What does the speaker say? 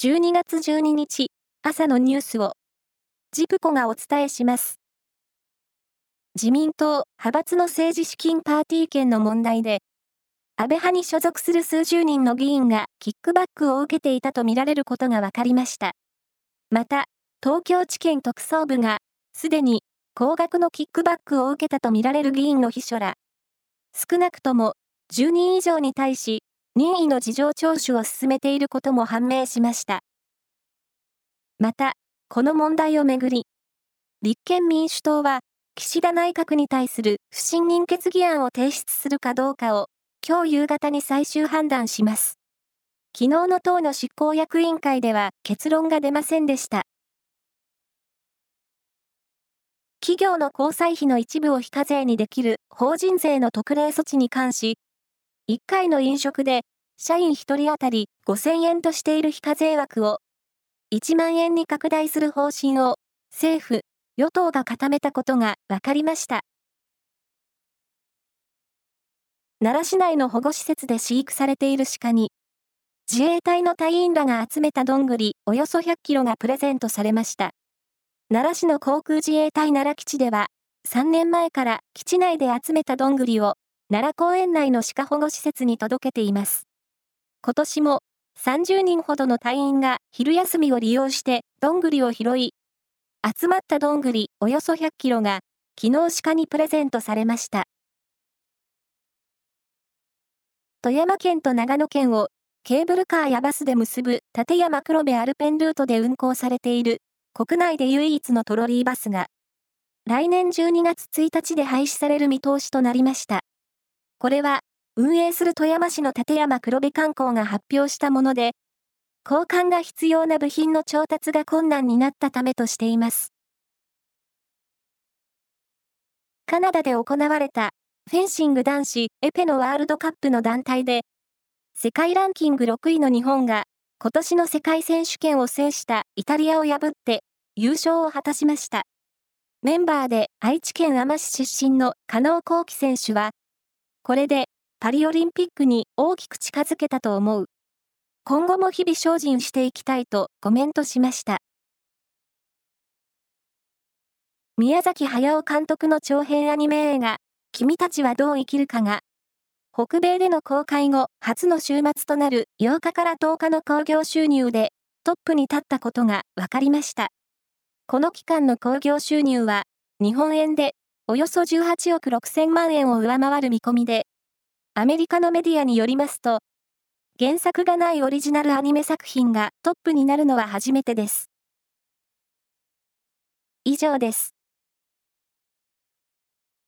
12月12日朝のニュースをジプコがお伝えします。自民党派閥の政治資金パーティー券の問題で安倍派に所属する数十人の議員がキックバックを受けていたとみられることが分かりました。また、東京地検特捜部がすでに高額のキックバックを受けたとみられる議員の秘書ら少なくとも10人以上に対し任意の事情聴取を進めていることも判明しました。また、この問題をめぐり、立憲民主党は、岸田内閣に対する不信任決議案を提出するかどうかを、今日夕方に最終判断します。昨日の党の執行役員会では結論が出ませんでした。企業の交際費の一部を非課税にできる法人税の特例措置に関し、1回の飲食で社員1人当たり5000円としている非課税枠を1万円に拡大する方針を政府、与党が固めたことが分かりました。奈良市内の保護施設で飼育されている鹿に、自衛隊の隊員らが集めたどんぐりおよそ100キロがプレゼントされました。奈良市の航空自衛隊奈良基地では、3年前から基地内で集めたどんぐりを奈良公園内の鹿保護施設に届けています。今年も30人ほどの隊員が昼休みを利用してどんぐりを拾い、集まったどんぐりおよそ100キロが昨日鹿にプレゼントされました。富山県と長野県をケーブルカーやバスで結ぶ立山黒部アルペンルートで運行されている国内で唯一のトロリーバスが来年12月1日で廃止される見通しとなりました。これは、運営する富山市の立山黒部観光が発表したもので、交換が必要な部品の調達が困難になったためとしています。カナダで行われたフェンシング男子エペのワールドカップの団体で、世界ランキング6位の日本が今年の世界選手権を制したイタリアを破って優勝を果たしました。メンバーで愛知県あま市出身の加納幸喜選手は、これでパリオリンピックに大きく近づけたと思う。今後も日々精進していきたいとコメントしました。宮崎駿監督の長編アニメ映画、君たちはどう生きるかが、北米での公開後初の週末となる8日から10日の興行収入でトップに立ったことが分かりました。この期間の興行収入は、日本円でおよそ18億6000万円を上回る見込みで、アメリカのメディアによりますと、原作がないオリジナルアニメ作品がトップになるのは初めてです。以上です。